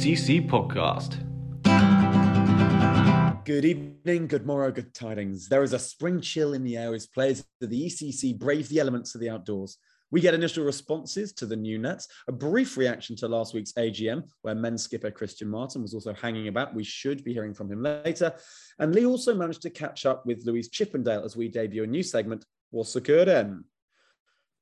ECC podcast. Good evening, good morrow, good tidings. There is a spring chill in the air as players of the ECC brave the elements of the outdoors. We get initial responses to the new nets, a brief reaction to last week's AGM, where men's skipper Christian Martin was also hanging about. We should be hearing from him later. And Lee also managed to catch up with Louise Chippendale as we debut a new segment, What's Occurring?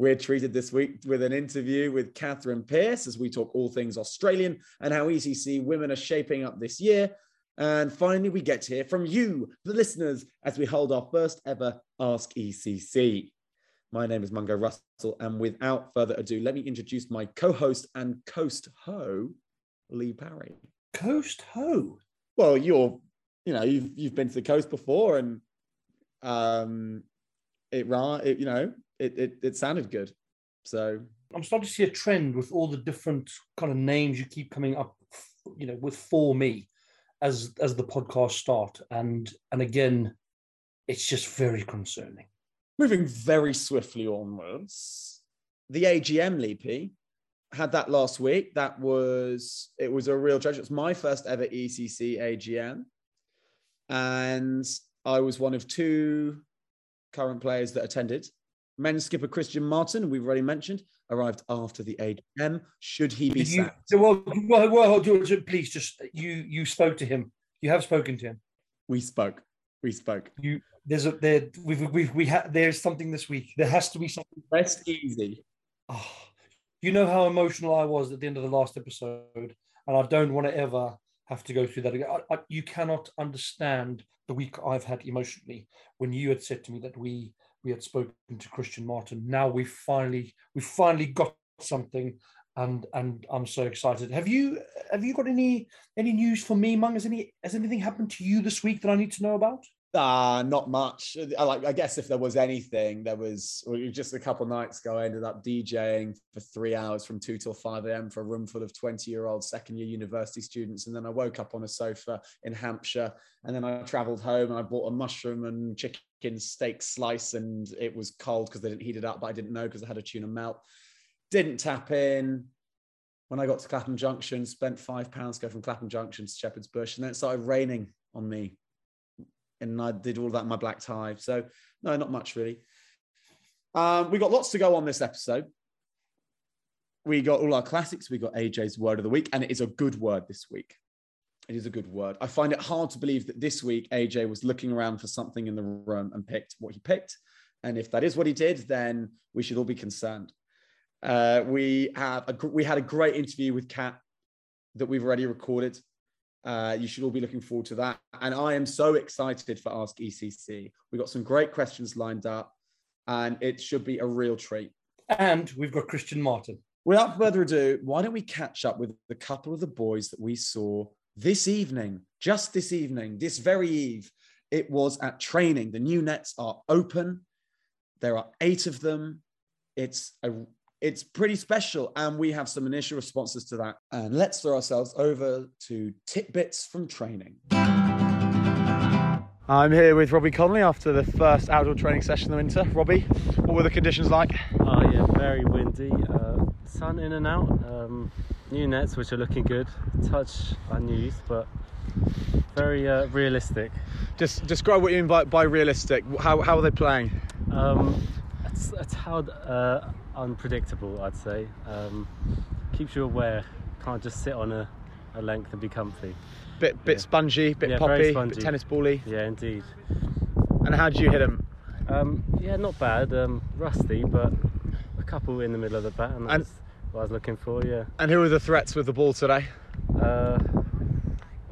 We're treated this week with an interview with Catherine Pearce as we talk all things Australian and how ECC women are shaping up this year. And finally, we get to hear from you, the listeners, as we hold our first ever Ask ECC. My name is Mungo Russell, and without further ado, let me introduce my co-host and coast ho, Lee Parry. Coast Ho. Well, you're, you know, you've you've been to the coast before, and um, it, it you know, it, it it sounded good. So I'm starting to see a trend with all the different kind of names you keep coming up, you know, with for me as as the podcast start, and and again, it's just very concerning. moving very swiftly onwards, the AGM Leapy had that last week. That was it was a real treasure. It's my first ever ECC AGM, and I was one of two current players that attended. Men's skipper Christian Martin, we've already mentioned, arrived after the AGM. Should he be you, sacked? well, well, well, George, please just you you spoke to him. You have spoken to him. We spoke. We spoke. You there's a there we've we've we ha, there's something this week. There has to be something. Rest easy. Oh, you know how emotional I was at the end of the last episode, and I don't want to ever have to go through that again. I, I, you cannot understand the week I've had emotionally when you had said to me that we we had spoken to Christian Martin. Now we finally we finally got something, and and I'm so excited. Have you have you got any any news for me, Mung? Has any has anything happened to you this week that I need to know about? Uh, not much. I like. I guess if there was anything, there was just a couple nights ago. I ended up DJing for three hours from two till five a.m. for a room full of twenty-year-old second-year university students, and then I woke up on a sofa in Hampshire, and then I travelled home and I bought a mushroom and chicken steak slice, and it was cold because they didn't heat it up, but I didn't know because I had a tuna melt. Didn't tap in. When I got to Clapham Junction, spent five pounds to go from Clapham Junction to Shepherd's Bush, and then it started raining on me and I did all that in my black tie. So no, not much really. Um, we got lots to go on this episode. We got all our classics. We got AJ's word of the week, and it is a good word this week. It is a good word. I find it hard to believe that this week AJ was looking around for something in the room and picked what he picked. And if that is what he did, then we should all be concerned. Uh, we have a, we had a great interview with Kat that we've already recorded. Uh, you should all be looking forward to that. And I am so excited for Ask ECC. We've got some great questions lined up, and it should be a real treat. And we've got Christian Martin. Without further ado, why don't we catch up with a couple of the boys that we saw this evening, just this evening, this very eve? It was at training. The new nets are open. There are eight of them. It's a it's pretty special, and we have some initial responses to that. And let's throw ourselves over to tidbits from training. I'm here with Robbie Connolly after the first outdoor training session of the winter. Robbie, what were the conditions like? Oh yeah, very windy. Uh, sun in and out. Um, new nets, which are looking good. Touch unused, but very uh, realistic. Just describe what you mean by, by realistic. How, how are they playing? Um, it's, it's how uh, unpredictable, I'd say. Um, keeps you aware. Can't just sit on a, a length and be comfy. Bit bit Yeah. spongy, bit Yeah, poppy, very bit spongy. tennis bally. Yeah, indeed. And how did you hit them? Um, yeah, not bad. Um, rusty, but a couple in the middle of the bat, and And- that's what I was looking for. Yeah. And who were the threats with the ball today? Uh,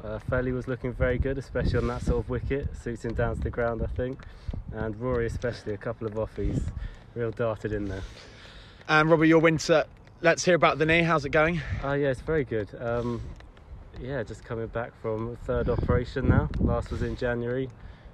uh, Felly was looking very good, especially on that sort of wicket, suits him down to the ground, I think. And Rory, especially, a couple of offies, real darted in there. And Robbie, your winter. Let's hear about the knee. How's it going? Oh, yeah, it's very good. Um, yeah, just coming back from a third operation now. Last was in January,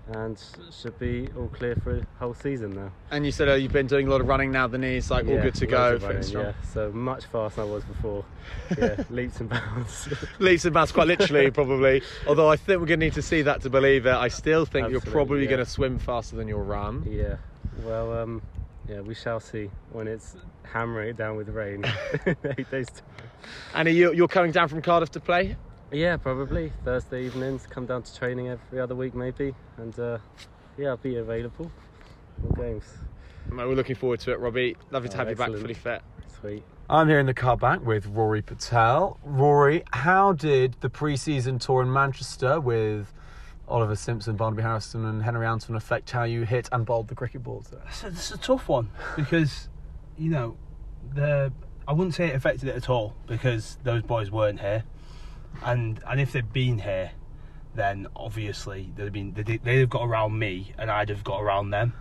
and should be all clear for a whole season now. And you said oh, you've been doing a lot of running now. The knee's like all Yeah, good to go. of fit and running, yeah, so much faster than I was before. Yeah, leaps and bounds. Leaps and bounds, quite literally, probably. Although I think we're going to need to see that to believe it. I still think you're probably yeah. going to swim faster than you'll run. Yeah. Well, um, yeah, we shall see when it's hammering it down with rain. Eight days. time. And are you, you're coming down from Cardiff to play? Yeah, probably Thursday evenings. Come down to training every other week, maybe, and uh, yeah, I'll be available. All games. Mate, We're looking forward to it, Robbie. Lovely to Oh, have you back fully fit. Sweet. I'm here in the car back with Rory Patel. Rory, how did the pre-season tour in Manchester with Oliver Simpson, Barnaby Harrison, and Henry Anton affect how you hit and bowled the cricket balls there? It's a, it's a tough one because, you know, the I wouldn't say it affected it at all because those boys weren't here, and and if they'd been here, then obviously they'd have been they'd, they'd have got around me and I'd have got around them.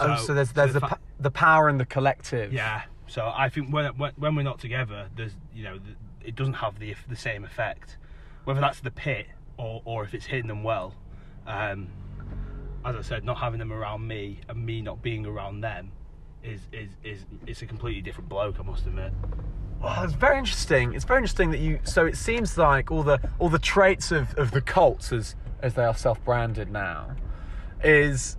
oh, so there's there's the, fa- the power in the collective. yeah. So I think when when, when we're not together, there's you know it doesn't have the the same effect, whether that's the pit or or if it's hitting them well. Um, as I said, not having them around me and me not being around them is is is it's a completely different bloke. I must admit. Well, it's very interesting. It's very interesting that you. So it seems like all the all the traits of, of the Colts, as as they are self-branded now, is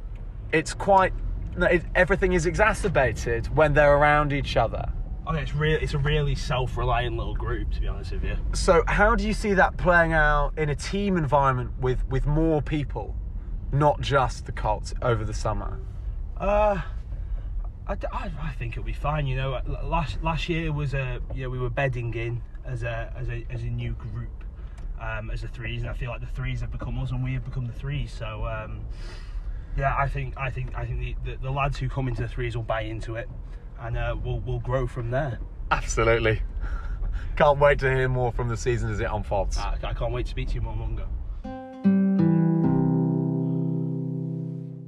it's quite. It, everything is exacerbated when they're around each other. Oh, it's real. It's a really self-reliant little group, to be honest with you. So how do you see that playing out in a team environment with with more people, not just the Colts over the summer? Uh, I, I, I think it'll be fine. You know, last last year was a you know we were bedding in as a as a as a new group, um, as the threes, and I feel like the threes have become us and we have become the threes. So um, yeah, I think I think I think the, the, the lads who come into the threes will buy into it, and uh, we'll we'll grow from there. Absolutely. Can't wait to hear more from the season as it unfolds. I, I can't wait to speak to you more, Mungo.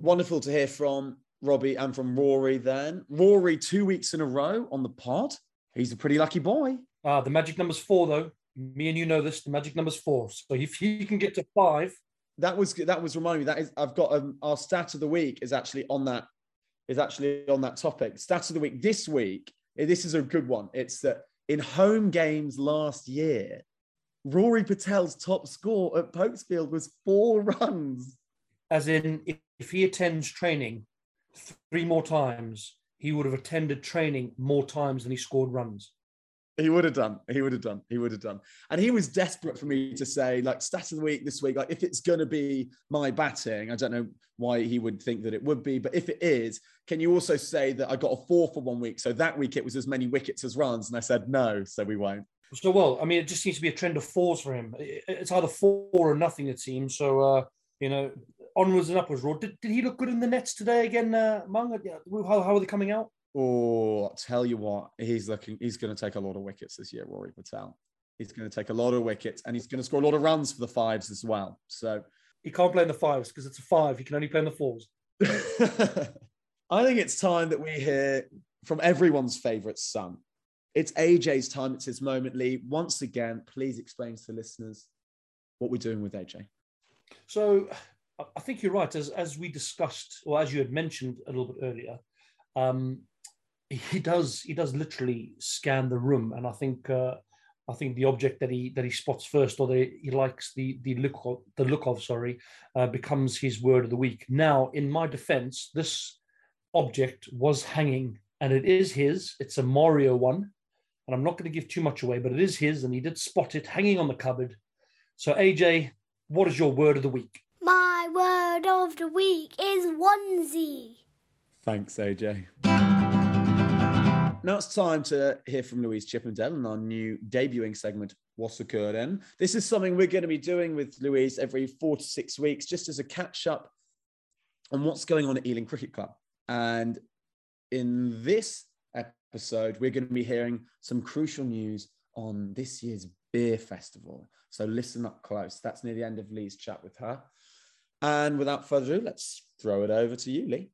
Wonderful to hear from Robbie and from Rory then. Rory, two weeks in a row on the pod. He's a pretty lucky boy. Uh, the magic number's four, though. Me and you know this. The magic number's four. So if he can get to five, That was that was reminding me that is I've got um, our stat of the week is actually on that is actually on that topic. Stat of the week this week. eh, This is a good one. It's that in home games last year, Rory Patel's top score at Popesfield was four runs. as in if, if he attends training three more times, he would have attended training more times than he scored runs. He would have done. He would have done. He would have done. And he was desperate for me to say, like, stat of the week this week, like, if it's going to be my batting, I don't know why he would think that it would be, but if it is, can you also say that I got a four for one week? So that week it was as many wickets as runs. And I said, no, so we won't. So well, I mean, it just seems to be a trend of fours for him. It's either four or nothing, it seems. So uh, you know, onwards and upwards. Rod, did, did he look good in the nets today again, uh, Mung? How, how are they coming out? Oh, tell you what, he's looking, he's going to take a lot of wickets this year, Rory Patel. He's going to take a lot of wickets and he's going to score a lot of runs for the fives as well. So He can't play in the fives because it's a five. He can only play in the fours. I think it's time that we hear from everyone's favourite son. It's AJ's time. It's his moment, Lee. Once again, please explain to the listeners what we're doing with AJ. So I- I think you're right. As as we discussed, or as you had mentioned a little bit earlier, um, he does he does literally scan the room, and I think uh, I think the object that he that he spots first, or the, he likes the the look of, the look of, sorry, uh, becomes his word of the week. Now, in my defence, this object was hanging, and it is his. It's a Mario one, and I'm not going to give too much away, but it is his, and he did spot it hanging on the cupboard. So, AJ, what is your word of the week? My word of the week is onesie. Thanks, AJ. Now it's time to hear from Louise Chippendale in our new debuting segment, What's Occurred Occurring. This is something we're going to be doing with Louise every four to six weeks, just as a catch up on what's going on at Ealing Cricket Club. And in this episode, we're going to be hearing some crucial news on this year's beer festival. So listen up close. That's near the end of Lee's chat with her. And without further ado, let's throw it over to you, Lee.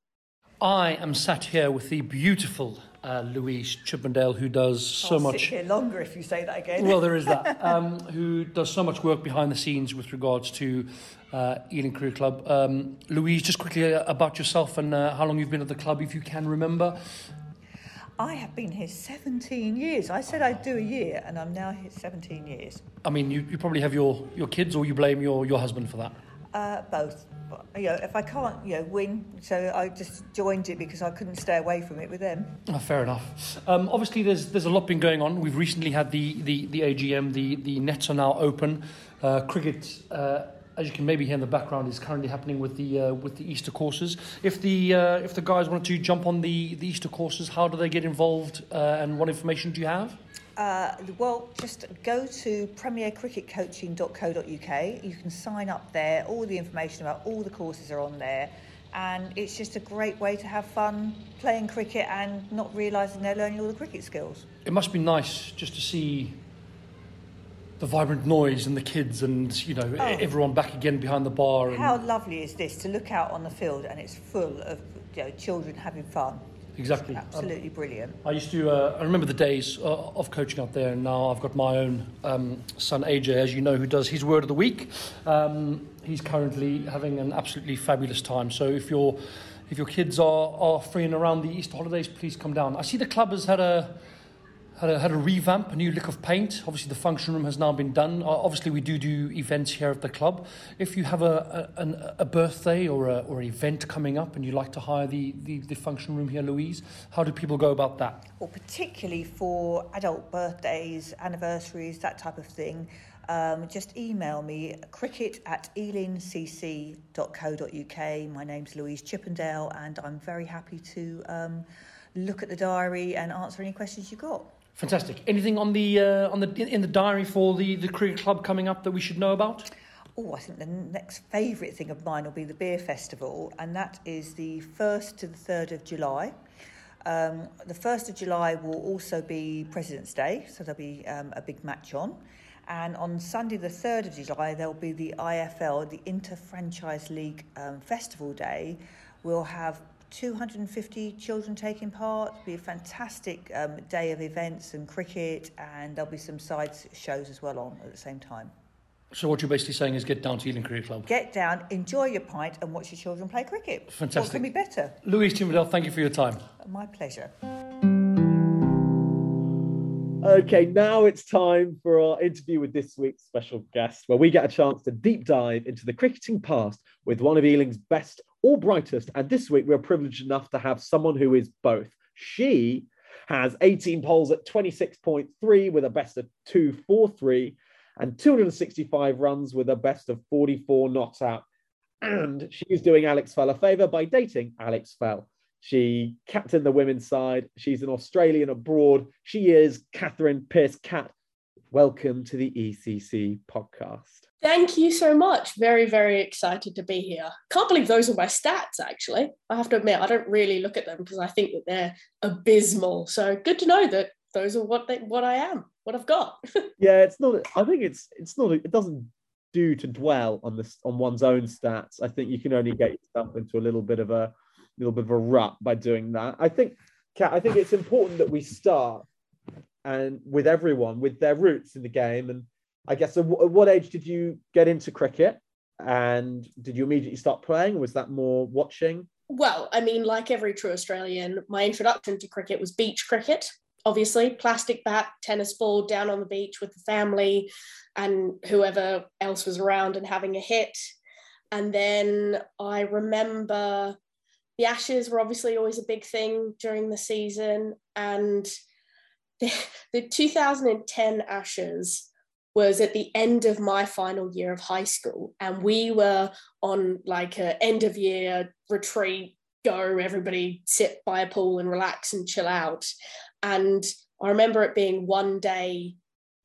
I am sat here with the beautiful uh, Louise Chippendale, who does so I'll much. Sit here longer if you say that again. Well, there is that. Um, who does so much work behind the scenes with regards to uh, Ealing Cricket Club. Um, Louise, just quickly uh, about yourself and uh, how long you've been at the club, if you can remember. I have been here 17 years. I said I'd do a year, and I'm now here 17 years. I mean, you, you probably have your, your kids, or you blame your, your husband for that. Uh, both. You know, if I can't, you know, win, so I just joined it because I couldn't stay away from it with them. Oh, fair enough. Um, obviously, there's there's a lot been going on. We've recently had the the, the AGM. The the nets are now open. Uh, cricket, uh, as you can maybe hear in the background, is currently happening with the uh, with the Easter courses. If the uh, if the guys wanted to jump on the, the Easter courses, how do they get involved? Uh, and what information do you have? Uh, well, just go to premiercricketcoaching.co.uk. You can sign up there. All the information about all the courses are on there. And it's just a great way to have fun playing cricket and not realising they're learning all the cricket skills. It must be nice just to see the vibrant noise and the kids and you know Oh. everyone back again behind the bar. And How lovely is this to look out on the field and it's full of you know, children having fun? Exactly. Absolutely brilliant. I used to. Uh, I remember the days uh, of coaching out there, and now I've got my own um, son AJ, as you know, who does his word of the week. Um, he's currently having an absolutely fabulous time. So if your if your kids are, are free and around the Easter holidays, please come down. I see the club has had a had a, had a revamp, a new lick of paint. Obviously, the function room has now been done. Uh, obviously, we do do events here at the club. If you have a, a, an, a birthday or, a, or an event coming up and you like to hire the, the, the function room here, Louise, how do people go about that? Well, particularly for adult birthdays, anniversaries, that type of thing, um, just email me cricket at ealingcc.co.uk. My name's Louise Chippendale, and I'm very happy to um, look at the diary and answer any questions you've got. Fantastic. Anything on the uh, on the in the diary for the, the cricket club coming up that we should know about? Oh, I think the next favourite thing of mine will be the beer festival, and that is the 1st to the 3rd of July. Um, the 1st of July will also be President's Day, so there'll be um, a big match on. And on Sunday, the 3rd of July, there'll be the IFL, the Inter Franchise League um, Festival Day. We'll have 250 children taking part. It'll be a fantastic um, day of events and cricket, and there'll be some side shows as well on at the same time. So what you're basically saying is get down to Ealing Cricket Club. Get down, enjoy your pint, and watch your children play cricket. Fantastic. What can be better? Louise Timberdale, thank you for your time. My pleasure. Okay, now it's time for our interview with this week's special guest, where we get a chance to deep dive into the cricketing past with one of Ealing's best or brightest. And this week, we're privileged enough to have someone who is both. She has 18 poles at 26.3 with a best of 243 and 265 runs with a best of 44 not out. And she's doing Alex Fell a favour by dating Alex Fell. She captained the women's side. She's an Australian abroad. She is Catherine Pearce Cat. Welcome to the ECC podcast. Thank you so much. Very, very excited to be here. Can't believe those are my stats, actually. I have to admit, I don't really look at them because I think that they're abysmal. So good to know that those are what they, what I am, what I've got. Yeah, it's not. I think it's it's not. It doesn't do to dwell on this on one's own stats. I think you can only get yourself into a little bit of a little bit of a rut by doing that. I think, Kat, I think it's important that we start and with everyone with their roots in the game. And I guess at wh- at what age did you get into cricket? And did you immediately start playing? Was that more watching? well, I mean, like every true Australian, my introduction to cricket was beach cricket. Obviously, plastic bat, tennis ball down on the beach with the family and whoever else was around and having a hit. And then I remember the Ashes were obviously always a big thing during the season. And the, the 2010 Ashes was at the end of my final year of high school. And we were on like a end of year retreat, go, everybody sit by a pool and relax and chill out. And I remember it being one day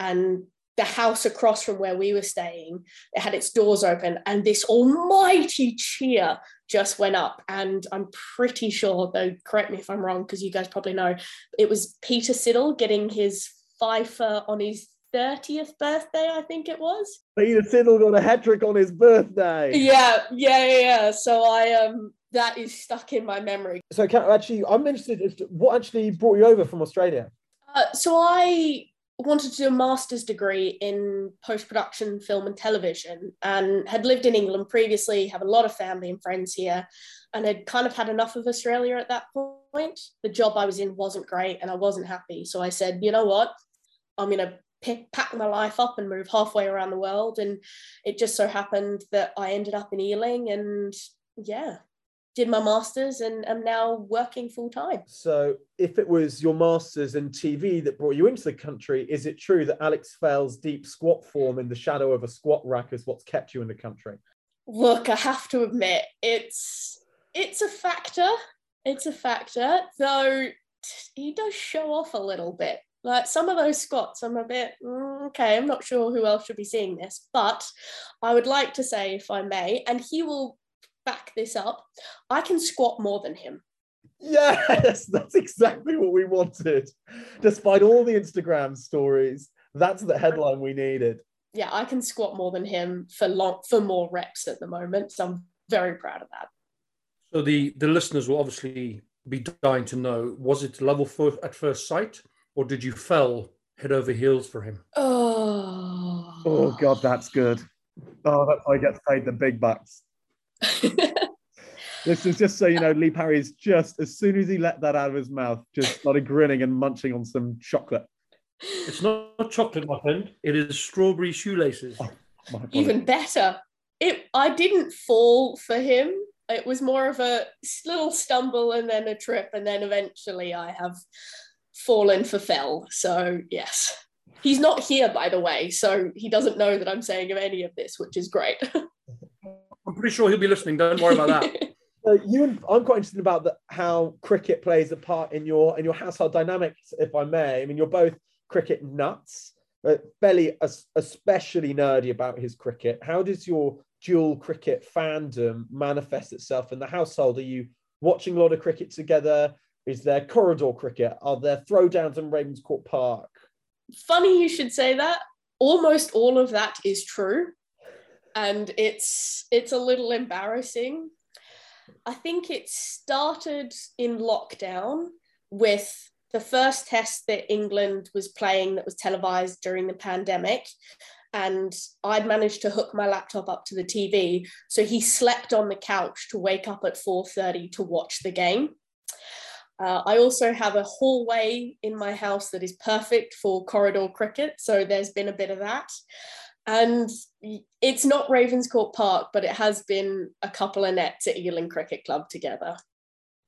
and the house across from where we were staying, it had its doors open and this almighty cheer just went up. And I'm pretty sure, though, correct me if I'm wrong, because you guys probably know, it was Peter Siddle getting his fifer on his 30th birthday, I think it was. Peter Siddle got a hat trick on his birthday. Yeah, yeah, yeah, yeah. So I um that is stuck in my memory. So, Kat, actually, I'm interested what actually brought you over from Australia. Uh, so I wanted to do a master's degree in post-production film and television and had lived in England previously, have a lot of family and friends here, and had kind of had enough of Australia at that point. The job I was in wasn't great and I wasn't happy. So I said, you know what? I'm going to pack my life up and move halfway around the world. And it just so happened that I ended up in Ealing and yeah, did my masters and am now working full time. So, if it was your masters and TV that brought you into the country, is it true that Alex Fell's deep squat form in the shadow of a squat rack is what's kept you in the country? Look, I have to admit, it's it's a factor. It's a factor, though he does show off a little bit. Like some of those squats, I'm a bit mm, okay. I'm not sure who else should be seeing this, but I would like to say, if I may, and he will back this up. I can squat more than him. Yes, that's exactly what we wanted. Despite all the Instagram stories, that's the headline we needed. Yeah, I can squat more than him for long for more reps at the moment. So I'm very proud of that. So the the listeners will obviously be dying to know: was it level four at first sight, or did you fell head over heels for him? Oh, Oh God, that's good. Oh, that's how he gets paid the big bucks. This is just so you know, Lee Parry's just as soon as he let that out of his mouth, just started grinning and munching on some chocolate. It's not chocolate, my friend. It is strawberry shoelaces. Oh, my apologies. even better. It I didn't fall for him. It was more of a little stumble and then a trip, and then eventually I have fallen for fell. So yes. He's not here, by the way, so he doesn't know that I'm saying of any of this, which is great. I'm pretty sure he'll be listening. Don't worry about that. So you and I'm quite interested about the, how cricket plays a part in your in your household dynamics, if I may. I mean, you're both cricket nuts. But Felly especially nerdy about his cricket. How does your dual cricket fandom manifest itself in the household? Are you watching a lot of cricket together? Is there corridor cricket? Are there throwdowns in Ravenscourt Park? Funny you should say that. Almost all of that is true. And it's it's a little embarrassing. I think it started in lockdown with the first test that England was playing that was televised during the pandemic. And I'd managed to hook my laptop up to the TV. So he slept on the couch to wake up at 4:30 to watch the game. Uh, I also have a hallway in my house that is perfect for corridor cricket. So there's been a bit of that. And it's not Ravenscourt Park, but it has been a couple of nets at Ealing Cricket Club together.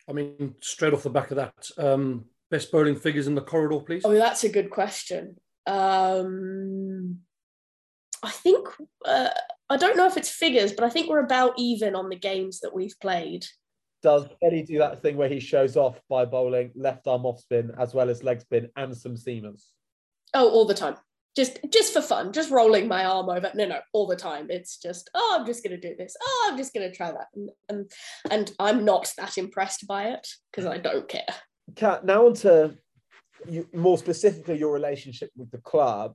I mean, straight off the back of that, um, best bowling figures in the corridor, please. Oh, that's a good question. Um, I think, uh, I don't know if it's figures, but I think we're about even on the games that we've played. Does Eddie do that thing where he shows off by bowling left arm off spin as well as leg spin and some seamers? Oh, all the time. Just just for fun, just rolling my arm over. No, no, all the time. It's just, oh, I'm just gonna do this. Oh, I'm just gonna try that. And and, and I'm not that impressed by it because I don't care. Kat, now on to you, more specifically your relationship with the club.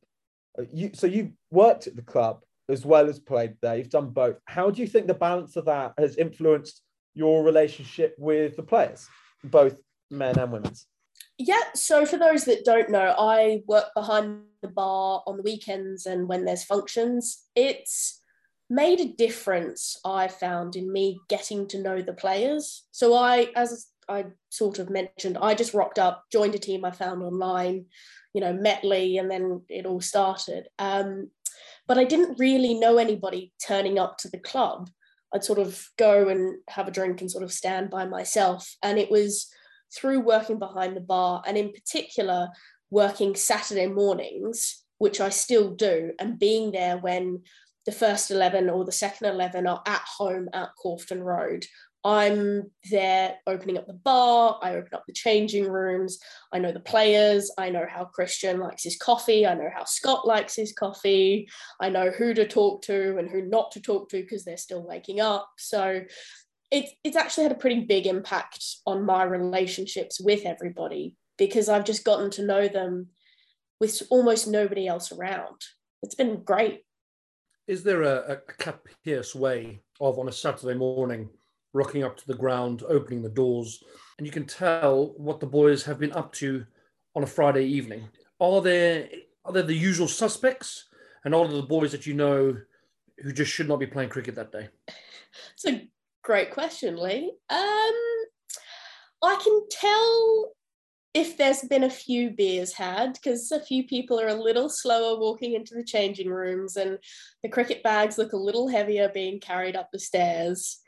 Uh, You so you've worked at the club as well as played there. You've done both. How do you think the balance of that has influenced your relationship with the players, both men and women's? Yeah, so for those that don't know, I work behind the bar on the weekends and when there's functions. It's made a difference, I found, in me getting to know the players. So I, as I sort of mentioned, I just rocked up, joined a team I found online, you know, met Lee, and then it all started. Um, but I didn't really know anybody turning up to the club. I'd sort of go and have a drink and sort of stand by myself. And it was through working behind the bar and in particular working Saturday mornings, which I still do, and being there when the first 11 or the second 11 are at home at Corfton Road. I'm there opening up the bar, I open up the changing rooms, I know the players, I know how Christian likes his coffee, I know how Scott likes his coffee, I know who to talk to and who not to talk to because they're still waking up. So it's it's actually had a pretty big impact on my relationships with everybody because I've just gotten to know them with almost nobody else around. It's been great. Is there a, a Cat Pearce way of on a Saturday morning rocking up to the ground, opening the doors, and you can tell what the boys have been up to on a Friday evening? Are there are there the usual suspects, and all of the boys that you know who just should not be playing cricket that day? It's a great question, Lee. Um, I can tell if there's been a few beers had, because a few people are a little slower walking into the changing rooms and the cricket bags look a little heavier being carried up the stairs.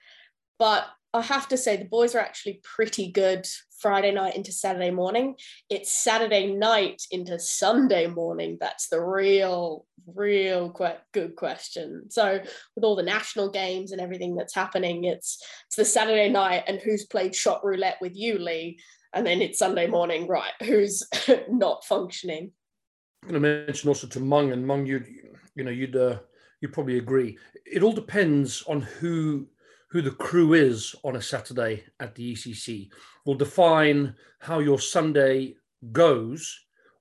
But I have to say, the boys are actually pretty good Friday night into Saturday morning. It's Saturday night into Sunday morning. That's the real, real que- good question. So, with all the national games and everything that's happening, it's it's the Saturday night, and who's played shot roulette with you, Lee? And then it's Sunday morning, right? Who's not functioning? I'm going to mention also to Mung and Mung, you you know you'd uh, you probably agree. It all depends on who who the crew is on a Saturday at the ECC will define how your Sunday goes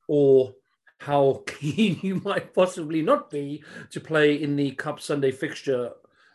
or how keen you might possibly not be to play in the Cup Sunday fixture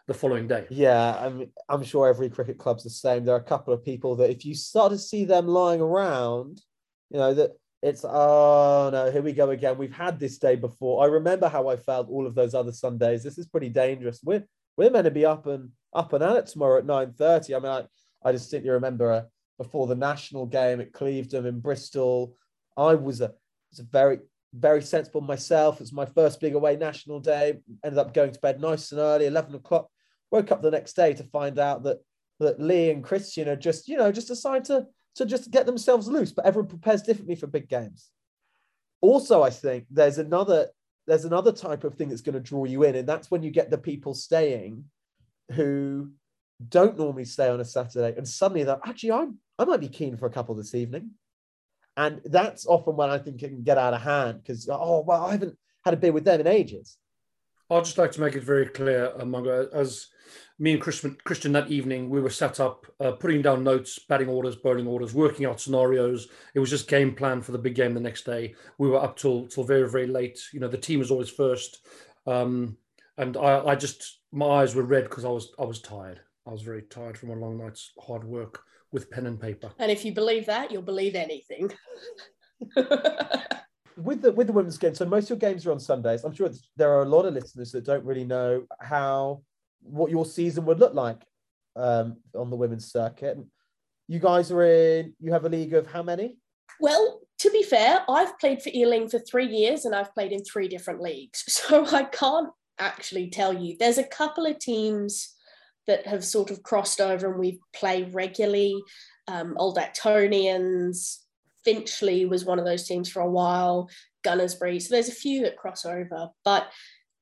the following day. Yeah, I'm, I'm sure every cricket club's the same. There are a couple of people that if you start to see them lying around, you know, that it's, oh no, here we go again. We've had this day before. I remember how I felt all of those other Sundays. This is pretty dangerous. We're, we're meant to be up and up and at it tomorrow at 9.30. I mean, I, I distinctly remember uh, before the national game at Clevedon in Bristol, I was a, was a very, very sensible myself. It's my first big away national day. Ended up going to bed nice and early, 11 o'clock. Woke up the next day to find out that that Lee and Christian are just, you know, just assigned to to just get themselves loose. But everyone prepares differently for big games. Also, I think there's another there's another type of thing that's going to draw you in, and that's when you get the people staying who don't normally stay on a Saturday, and suddenly they're actually I'm I might be keen for a couple this evening, and that's often when I think it can get out of hand because oh well I haven't had a beer with them in ages. I'd just like to make it very clear, among as me and Christian, Christian that evening, we were set up, uh, putting down notes, batting orders, bowling orders, working out scenarios. It was just game plan for the big game the next day. We were up till till very very late. You know, the team was always first, um, and I, I just my eyes were red because I was I was tired. I was very tired from a long night's hard work with pen and paper. And if you believe that, you'll believe anything. with the with the women's game, so most of your games are on Sundays. I'm sure there are a lot of listeners that don't really know how what your season would look like um, on the women's circuit. You guys are in. You have a league of how many? Well, to be fair, I've played for Ealing for three years and I've played in three different leagues, so I can't actually tell you. There's a couple of teams that have sort of crossed over and we play regularly. Um, Old Actonians, Finchley was one of those teams for a while, Gunnersbury. So there's a few that cross over, but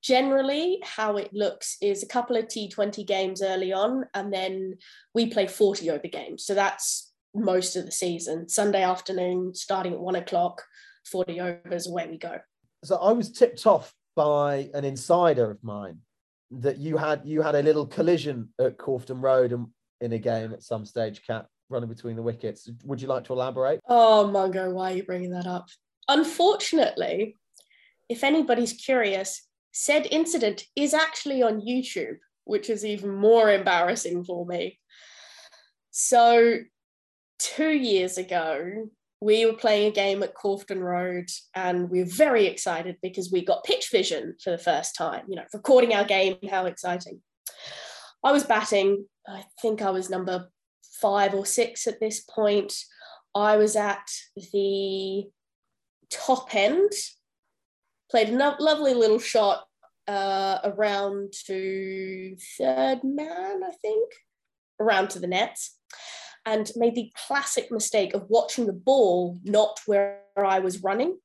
generally how it looks is a couple of T20 games early on, and then we play 40 over games. So that's most of the season. Sunday afternoon, starting at one o'clock, 40 overs, away we go. So I was tipped off by an insider of mine that you had you had a little collision at Corfton Road and in a game at some stage, Cat, running between the wickets. Would you like to elaborate? Oh, Mungo, why are you bringing that up? Unfortunately, if anybody's curious, said incident is actually on YouTube, which is even more embarrassing for me. So, two years ago, we were playing a game at Corfton Road and we were very excited because we got pitch vision for the first time, you know, recording our game, how exciting. I was batting, I think I was number five or six at this point. I was at the top end, played a no- lovely little shot uh, around to third man, I think, around to the nets and made the classic mistake of watching the ball not where I was running.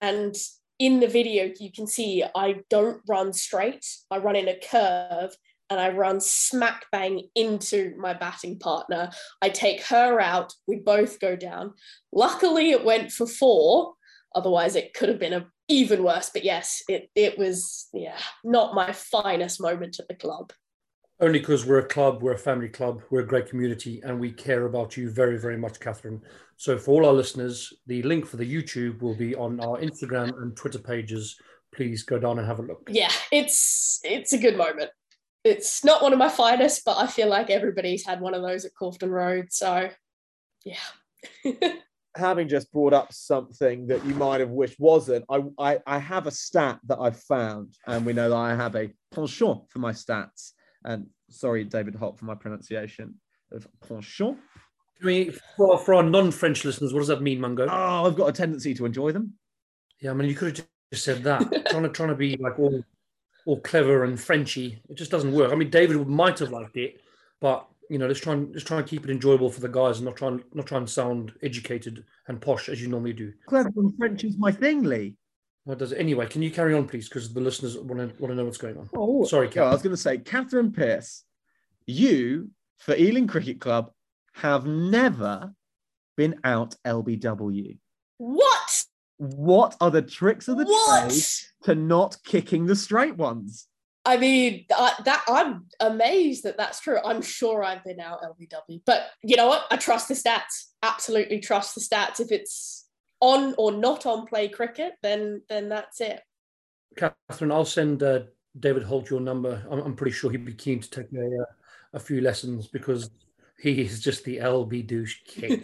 And in the video, you can see I don't run straight, I run in a curve and I run smack bang into my batting partner. I take her out, we both go down. Luckily, it went for four, otherwise, it could have been a even worse. But yes, it, it was, yeah, not my finest moment at the club only because we're a club, we're a family club, we're a great community, and we care about you very, very much, Catherine. So, for all our listeners, the link for the YouTube will be on our Instagram and Twitter pages. Please go down and have a look. Yeah, it's it's a good moment. It's not one of my finest, but I feel like everybody's had one of those at Corfton Road. So, yeah. Having just brought up something that you might have wished wasn't, I, I, I have a stat that I've found, and we know that I have a penchant for my stats and sorry, David Holt, for my pronunciation of penchant. I mean, for, for our non-French listeners, what does that mean, Mungo? Oh, I've got a tendency to enjoy them. Yeah, I mean, you could have just said that. trying to trying to be like all all clever and Frenchy, it just doesn't work. I mean, David might have liked it, but you know, let's try and let's try and keep it enjoyable for the guys, and not try and not try and sound educated and posh as you normally do. Clever and French is my thing, Lee. What does it anyway? Can you carry on, please? Because the listeners want to want to know what's going on. Oh, Sorry, Yeah, I was going to say, Catherine Pearce, you for Ealing Cricket Club have never been out LBW. What? What are the tricks of the What? trade to not kicking the straight ones? I mean, I, that I'm amazed that that's true. I'm sure I've been out LBW, but you know what? I trust the stats. Absolutely trust the stats. If it's on or not on play cricket, then then that's it. Catherine, I'll send uh, David Holt your number. I'm, I'm pretty sure he'd be keen to take a, uh, a few lessons because he is just the LB douche king.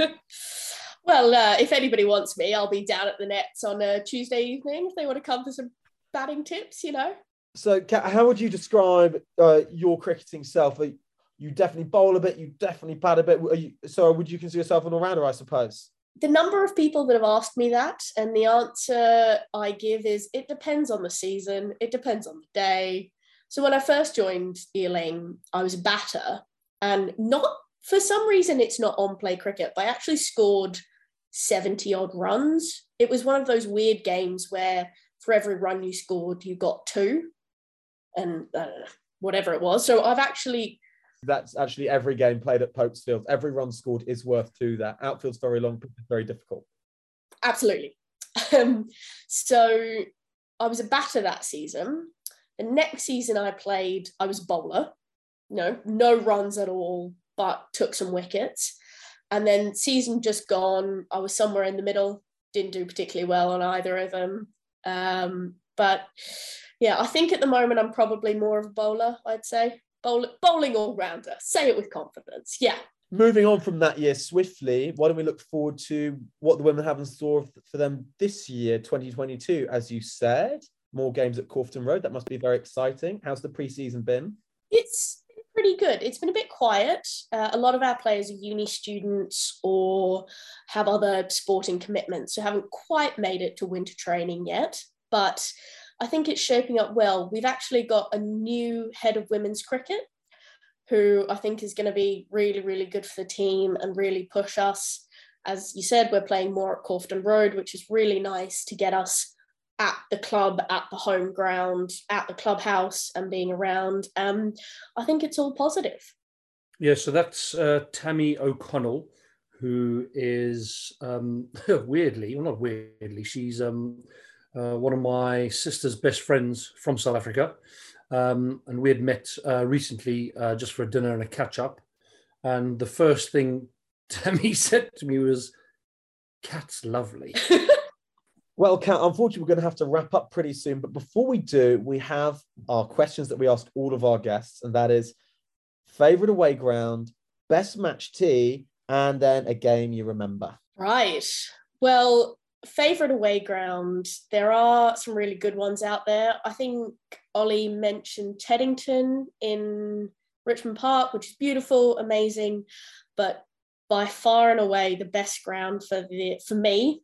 well, uh, if anybody wants me, I'll be down at the nets on a Tuesday evening if they want to come for some batting tips. You know. So, Kat, how would you describe uh, your cricketing self? Are you definitely bowl a bit. You definitely bat a bit. Are you, so, would you consider yourself an all-rounder? I suppose. The number of people that have asked me that, and the answer I give is it depends on the season, it depends on the day. So when I first joined Ealing, I was a batter, and not for some reason it's not on play cricket, but I actually scored 70 odd runs. It was one of those weird games where for every run you scored, you got two, and uh, whatever it was. So I've actually That's actually every game played at Pope's Field. Every run scored is worth two. There, outfield's very long, very difficult. absolutely. Um, so I was a batter that season. The next season I played, I was bowler. No, no runs at all, but took some wickets. And then season just gone, I was somewhere in the middle. Didn't do particularly well on either of them. Um, but yeah, I think at the moment I'm probably more of a bowler. I'd say Bowl- bowling all rounder. Say it with confidence. Yeah. Moving on from that year swiftly, why don't we look forward to what the women have in store for them this year, 2022? As you said, more games at Corfton Road. That must be very exciting. How's the preseason been? It's been pretty good. It's been a bit quiet. Uh, a lot of our players are uni students or have other sporting commitments, so haven't quite made it to winter training yet. But I think it's shaping up well. We've actually got a new head of women's cricket who I think is going to be really, really good for the team and really push us. As you said, we're playing more at Corfton Road, which is really nice to get us at the club, at the home ground, at the clubhouse, and being around. Um, I think it's all positive. Yeah, so that's uh, Tammy O'Connell, who is um, weirdly, well, not weirdly, she's um, uh, one of my sister's best friends from South Africa. Um, and we had met uh, recently uh, just for a dinner and a catch up. And the first thing Tammy said to me was, Cat's lovely. Well, Kat, unfortunately, we're going to have to wrap up pretty soon. But before we do, we have our questions that we ask all of our guests, and that is favorite away ground, best match tea, and then a game you remember. Right. Well, favorite away ground, there are some really good ones out there. I think Ollie mentioned Teddington in Richmond Park, which is beautiful, amazing, but by far and away the best ground for the for me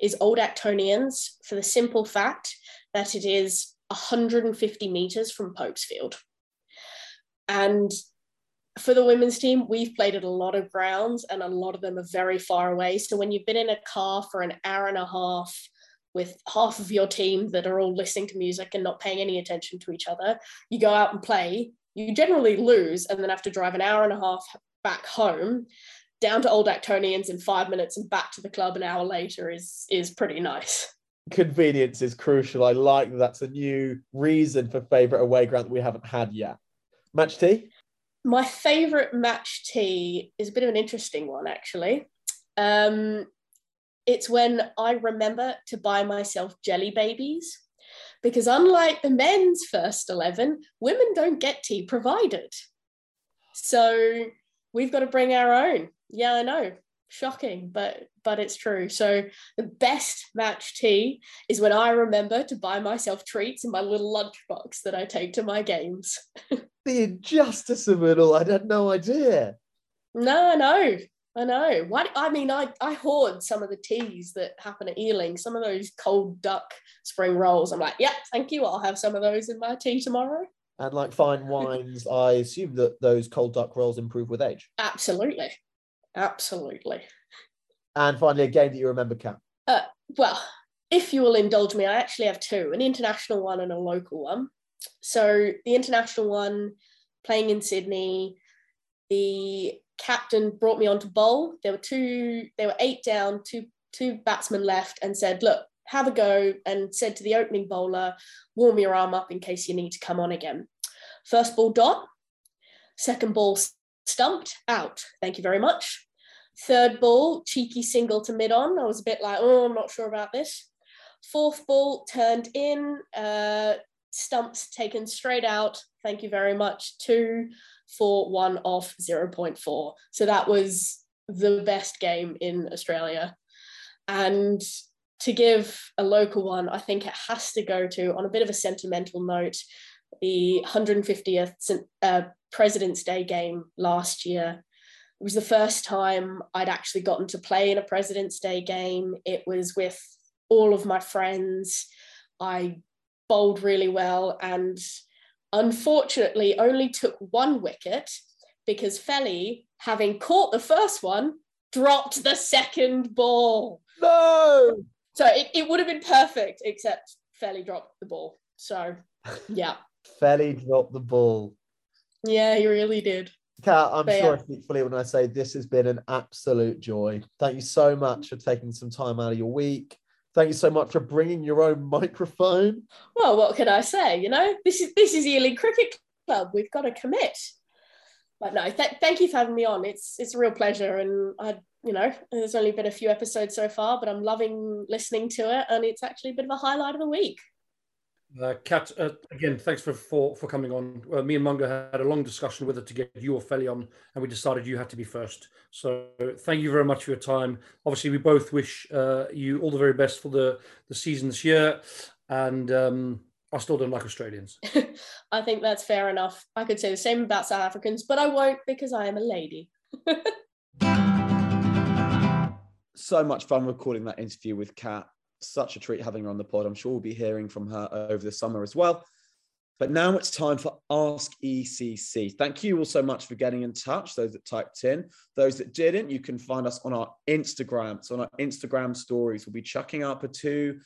is Old Actonians for the simple fact that it is 150 meters from Popesfield. And for the women's team, we've played at a lot of grounds and a lot of them are very far away. So when you've been in a car for an hour and a half with half of your team that are all listening to music and not paying any attention to each other, you go out and play, you generally lose and then have to drive an hour and a half back home down to Old Actonians in five minutes and back to the club an hour later is is pretty nice. Convenience is crucial. I like that that's a new reason for favorite away ground that we haven't had yet. Match tea? My favourite match tea is a bit of an interesting one, actually. Um, it's when I remember to buy myself jelly babies, because unlike the men's first 11, women don't get tea provided. So we've got to bring our own. Yeah, I know. Shocking, but but it's true. So the best match tea is when I remember to buy myself treats in my little lunchbox that I take to my games. The injustice of it all. I had no idea. No, no. I know. What I mean, I I hoard some of the teas that happen at Ealing. Some of those cold duck spring rolls. I'm like, yeah, thank you. I'll have some of those in my tea tomorrow. And like fine wines, I assume that those cold duck rolls improve with age. Absolutely, absolutely. And finally, a game that you remember, Kat. Uh, well, if you will indulge me, I actually have two: an international one and a local one. So the international one, playing in Sydney, the captain brought me on to bowl. There were two, there were eight down, two two batsmen left, and said, "Look, have a go," and said to the opening bowler, "Warm your arm up in case you need to come on again." First ball dot, second ball stumped out. Thank you very much. Third ball, cheeky single to mid on. I was a bit like, oh, I'm not sure about this. Fourth ball turned in, uh, stumps taken straight out. Thank you very much. Two, four, one off 0.4. So that was the best game in Australia. And to give a local one, I think it has to go to, on a bit of a sentimental note, the 150th uh, President's Day game last year. It was the first time I'd actually gotten to play in a President's Day game. It was with all of my friends. I bowled really well and unfortunately only took one wicket because Felly, having caught the first one, dropped the second ball. No! So it, it would have been perfect, except Felly dropped the ball. So, yeah. Felly dropped the ball. Yeah, he really did. Cat, I'm But sure yeah. I speak fully when I say this has been an absolute joy. Thank you so much for taking some time out of your week. Thank you so much for bringing your own microphone. Well, what can I say? You know, this is this is Ealing Cricket Club. We've got to commit. But no, th- thank you for having me on. It's it's a real pleasure, and I, you know, there's only been a few episodes so far, but I'm loving listening to it, and it's actually a bit of a highlight of the week. Uh, Cat, uh, again, thanks for, for for coming on. Uh, me and Mungo had a long discussion with her to get you or Felly on, and we decided you had to be first. So thank you very much for your time. Obviously, we both wish uh, you all the very best for the, the season this year. And um, I still don't like Australians. I think that's fair enough. I could say the same about South Africans, but I won't because I am a lady. so much fun recording that interview with Cat. Such a treat having her on the pod. I'm sure we'll be hearing from her over the summer as well. But now it's time for Ask ECC. Thank you all so much for getting in touch. Those that typed in, those that didn't, you can find us on our Instagram. So on our Instagram stories, we'll be chucking up a two,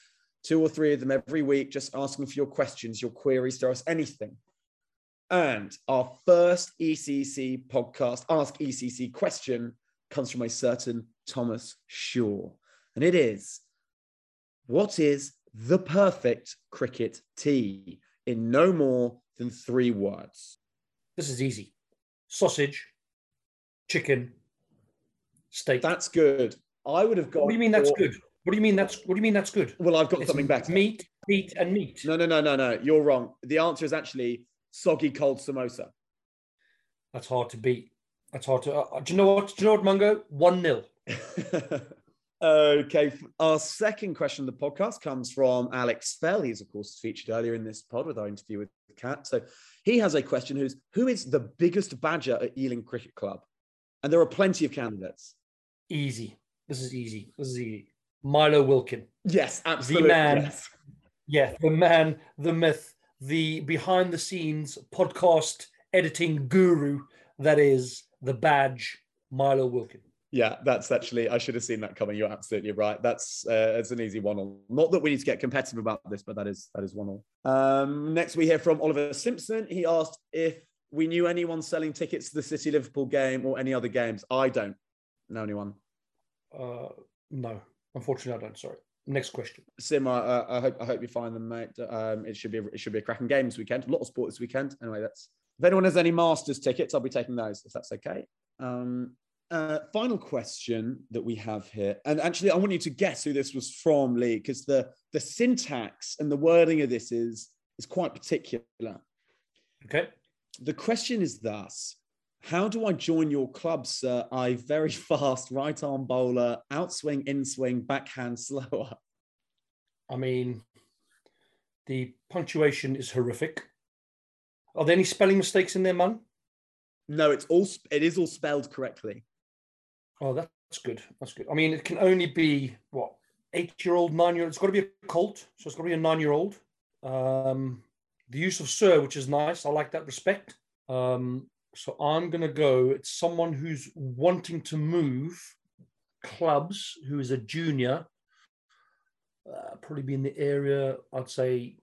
two or three of them every week, just asking for your questions, your queries to us, anything. And our first ECC podcast, Ask ECC question, comes from a certain Thomas Shaw. And it is What is the perfect cricket tea in no more than three words? This is easy sausage, chicken, steak. That's good. I would have gone. What do you mean that's for- good? What do you mean that's what do you mean that's good? Well, I've got It's something better. Meat, meat, and meat. No, no, no, no, no. You're wrong. The answer is actually soggy cold samosa. That's hard to beat. That's hard to. Uh, do you know what? Do you know what, Mungo? One 0 okay. Our second question of the podcast comes from Alex Fell. He's, of course, featured earlier in this pod with our interview with Cat. So he has a question who's who is the biggest badger at Ealing Cricket Club? And there are plenty of candidates. Easy. This is easy. This is easy. Milo Wilkin. Yes, absolutely. The man. yes. Yeah, the man, the myth, the behind the scenes podcast editing guru that is the badge, Milo Wilkin. Yeah, that's actually I should have seen that coming. You're absolutely right. That's uh, it's an easy one all. Not that we need to get competitive about this, but that is that is one all. Um, next, we hear from Oliver Simpson. He asked if we knew anyone selling tickets to the City Liverpool game or any other games. I don't know anyone. Uh, no, unfortunately, I don't. Sorry. Next question. Sim, I, uh, I hope I hope you find them, mate. Um, it should be it should be a cracking game this weekend. A lot of sport this weekend. Anyway, that's if anyone has any Masters tickets, I'll be taking those if that's okay. Um, uh, final question that we have here, and actually, I want you to guess who this was from, Lee, because the the syntax and the wording of this is is quite particular. Okay. The question is thus: How do I join your club, sir? I very fast right arm bowler, outswing, inswing, backhand, slower. I mean, the punctuation is horrific. Are there any spelling mistakes in there, man? No, it's all it is all spelled correctly. Oh, that's good. That's good. I mean, it can only be what eight year old, nine year old. It's got to be a colt, so it's got to be a nine year old. Um, the use of sir, which is nice. I like that respect. Um, so I'm gonna go. It's someone who's wanting to move clubs, who is a junior. Uh, probably be in the area. I'd say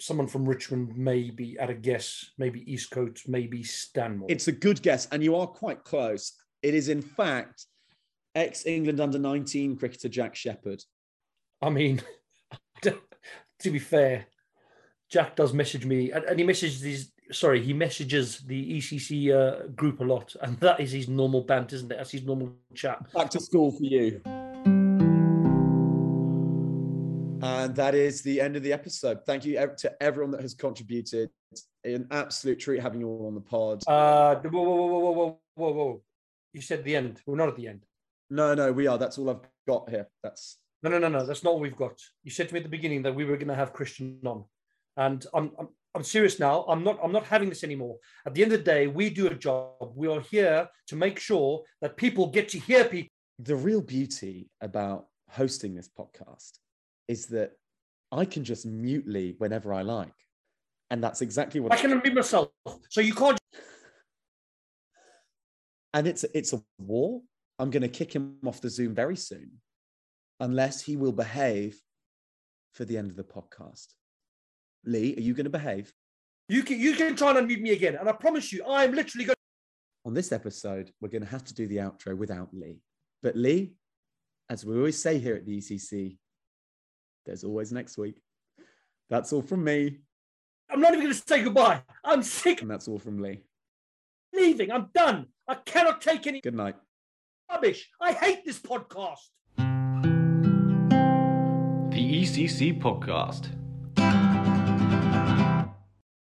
someone from Richmond, maybe at a guess, maybe Eastcote, maybe Stanmore. It's a good guess, and you are quite close. It is, in fact, ex England under 19 cricketer Jack Shepherd. I mean, to be fair, Jack does message me, and, he messages these. Sorry, he messages the ECC uh, group a lot, and that is his normal bant, isn't it? That's his normal chat. Back to school for you. And that is the end of the episode. Thank you to everyone that has contributed. An absolute treat having you all on the pod. Uh, whoa, whoa, whoa, whoa, whoa, whoa, whoa! You said the end. We're not at the end. No, no, we are. That's all I've got here. That's No, no, no, no. That's not what we've got. You said to me at the beginning that we were going to have Christian on, and I'm, I'm, I'm serious now. I'm not, I'm not having this anymore. At the end of the day, we do a job. We are here to make sure that people get to hear people. the real beauty about hosting this podcast is that I can just mutely whenever I like. And that's exactly what I can unmute myself, so you can't. And it's it's a war. I'm going to kick him off the Zoom very soon, unless he will behave for the end of the podcast. Lee, are you going to behave? You can, you can try and unmute me again, and I promise you, I'm literally going. On this episode, we're going to have to do the outro without Lee. But Lee, as we always say here at the ECC, there's always next week. That's all from me, I'm not even going to say goodbye. I'm sick and that's all from Lee. leaving. I'm done. I cannot take any Good night. rubbish. I hate this podcast. The ECC Podcast.